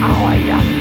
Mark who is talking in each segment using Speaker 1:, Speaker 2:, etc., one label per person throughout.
Speaker 1: Right,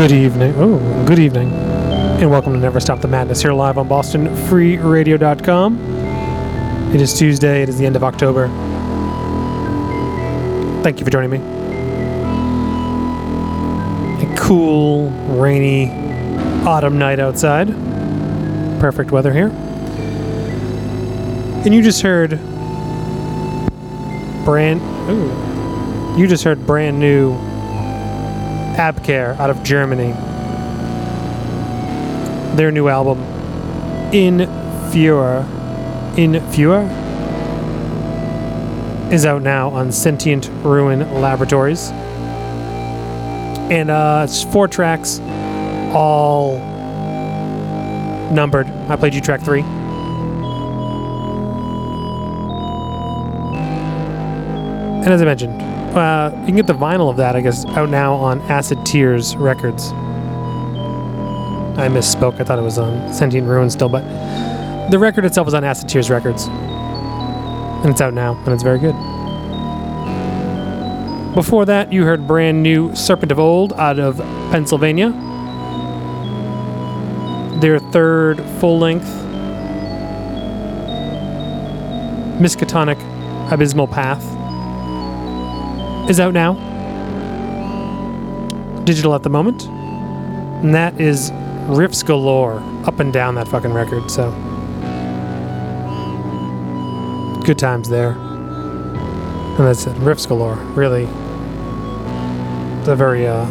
Speaker 2: Good evening. Oh, good evening. And welcome to Never Stop the Madness here live on BostonFreeRadio.com. It is Tuesday. It is the end of October. Thank you for joining me. A cool, rainy autumn night outside. Perfect weather here. And you just heard brand. Ooh, you just heard brand new Abkehr out of Germany. Their new album, In Fure, In Fure, is out now on Sentient Ruin Laboratories. And uh, it's four tracks, all numbered. I played you track three. And as I mentioned, uh, you can get the vinyl of that, I guess, out now on Acid Tears Records. I misspoke. I thought it was on Sentient Ruin still, but the record itself is on Acid Tears Records. And it's out now, and it's very good. Before that, you heard brand new Serpent of Old out of Pennsylvania. Their third full length Miskatonic Abysmal Path is out now. Digital at the moment. And that is riffs galore up and down that fucking record, so. Good times there. And that's it, riffs galore. Really. It's a very uh,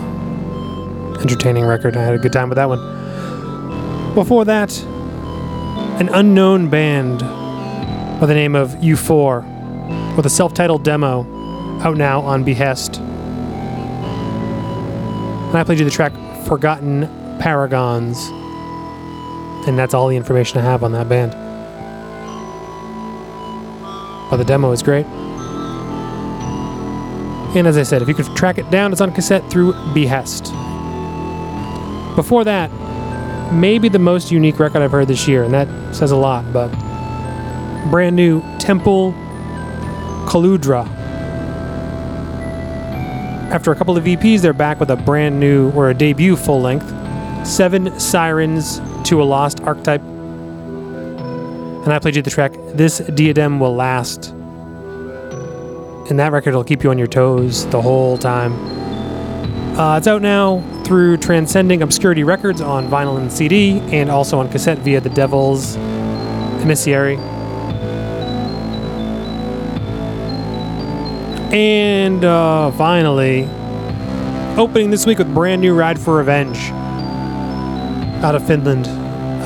Speaker 2: entertaining record. I had a good time with that one. Before that, an unknown band by the name of U4 with a self titled demo out now on Behest. And I played you the track Forgotten Paragons. And that's all the information I have on that band. But the demo is great. And as I said, if you could track it down, it's on cassette through Behest. Before that, maybe the most unique record I've heard this year, and that says a lot, but brand new Temple Koludra after a couple of EPs, they're back with a brand new or a debut full length Seven Sirens to a Lost Archetype. And I played you the track This Diadem Will Last. And that record will keep you on your toes the whole time. Uh, it's out now through Transcending Obscurity Records on vinyl and CD, and also on cassette via The Devil's Emissary. And uh, finally, opening this week with brand new Ride for Revenge out of Finland.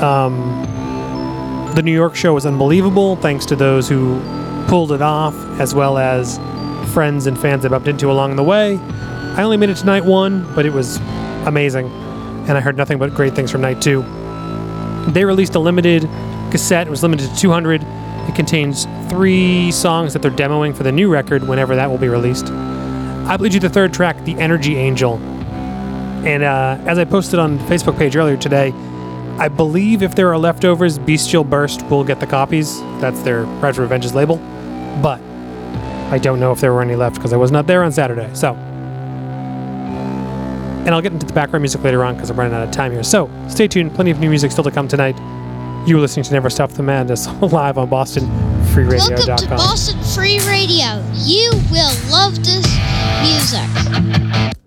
Speaker 2: Um, the New York show was unbelievable, thanks to those who pulled it off, as well as friends and fans I bumped into along the way. I only made it to night one, but it was amazing, and I heard nothing but great things from night two. They released a limited cassette, it was limited to 200 it contains three songs that they're demoing for the new record whenever that will be released. I played you the third track, The Energy Angel. And uh, as I posted on Facebook page earlier today, I believe if there are leftovers, Bestial Burst will get the copies. That's their Ride for Revenge's label. But I don't know if there were any left because I was not there on Saturday. So. And I'll get into the background music later on because I'm running out of time here. So stay tuned. Plenty of new music still to come tonight. You are listening to Never Stop the Madness live on BostonFreeRadio.com.
Speaker 3: Welcome to Boston Free Radio. You will love this music.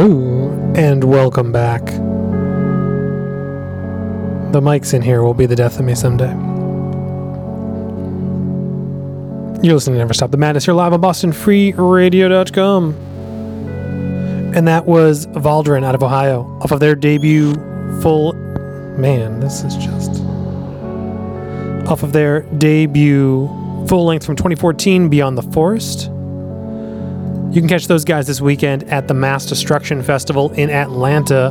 Speaker 2: Ooh, and welcome back. The mics in here will be the death of me someday. You're listening to Never Stop the Madness. You're live on BostonFreeRadio.com. And that was Valdrin out of Ohio, off of their debut full. Man, this is just. Off of their debut full length from 2014, Beyond the Forest. You can catch those guys this weekend at the Mass Destruction Festival in Atlanta.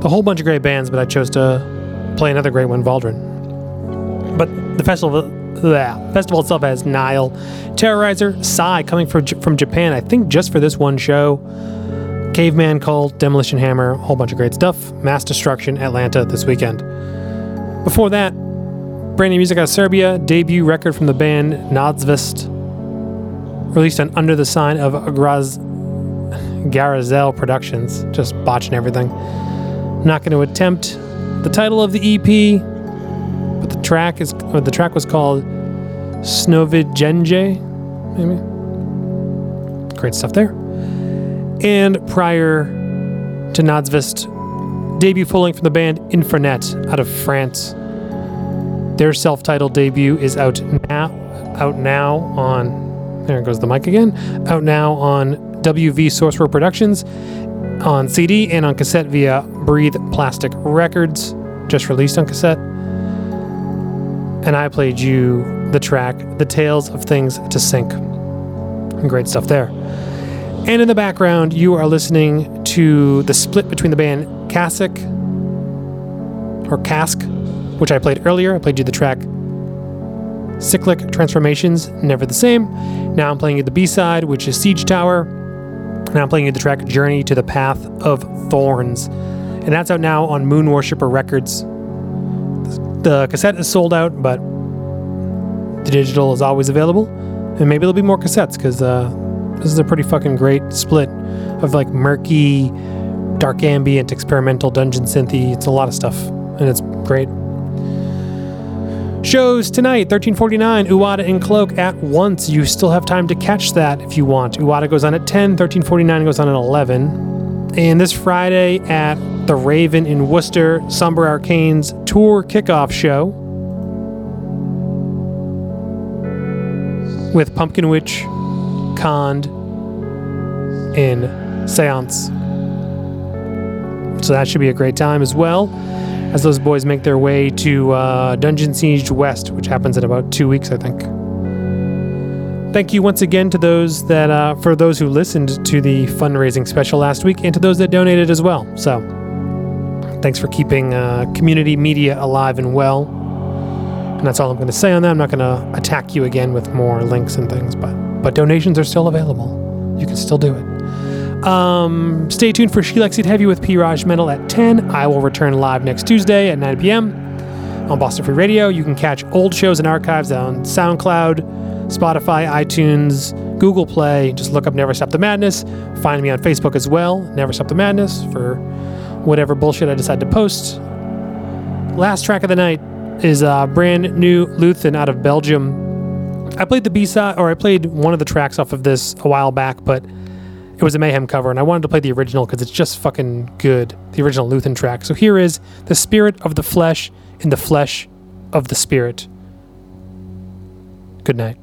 Speaker 2: The whole bunch of great bands, but I chose to play another great one, Valdrin. But the festival, the festival itself has Nile, Terrorizer, Sigh coming from from Japan. I think just for this one show. Caveman Cult, Demolition Hammer, a whole bunch of great stuff. Mass Destruction, Atlanta this weekend. Before that, brand new music out of Serbia, debut record from the band Nadzvest, released on Under the Sign of Graz Garazel Productions. Just botching everything. Not going to attempt the title of the EP, but the track is the track was called Snovigenje, maybe. Great stuff there. And prior to Nadzvest, debut full from the band Infernet out of France. Their self-titled debut is out now out now on there goes the mic again. Out now on WV Sorcerer Productions on CD and on cassette via Breathe Plastic Records, just released on cassette. And I played you the track The Tales of Things to Sink. Great stuff there. And in the background, you are listening to the split between the band Kasich or Cask, which I played earlier. I played you the track Cyclic Transformations, Never the Same. Now I'm playing you the B side, which is Siege Tower. Now I'm playing you the track Journey to the Path of Thorns. And that's out now on Moon Worshipper Records. The cassette is sold out, but the digital is always available. And maybe there'll be more cassettes because uh, this is a pretty fucking great split of like murky, dark ambient, experimental dungeon synthy. It's a lot of stuff, and it's great. Shows tonight, 1349, Uada and Cloak at once. You still have time to catch that if you want. Uada goes on at 10, 1349 goes on at 11. And this Friday at the Raven in Worcester, Somber Arcane's tour kickoff show with Pumpkin Witch, Cond, and Seance. So that should be a great time as well as those boys make their way to uh, Dungeon Siege West, which happens in about two weeks, I think. Thank you once again to those that, uh, for those who listened to the fundraising special last week, and to those that donated as well. So, thanks for keeping uh, community media alive and well. And that's all I'm going to say on that. I'm not going to attack you again with more links and things, but but donations are still available. You can still do it. Um, stay tuned for She Likes It Heavy with P. Raj Metal at 10. I will return live next Tuesday at 9 p.m. on Boston Free Radio. You can catch old shows and archives on SoundCloud, Spotify, iTunes, Google Play. Just look up Never Stop the Madness. Find me on Facebook as well, Never Stop the Madness, for whatever bullshit I decide to post. Last track of the night is uh, brand new Luthen out of Belgium. I played the B side, or I played one of the tracks off of this a while back, but it was a Mayhem cover, and I wanted to play the original because it's just fucking good. The original Luthen track. So here is The Spirit of the Flesh in the Flesh of the Spirit. Good night.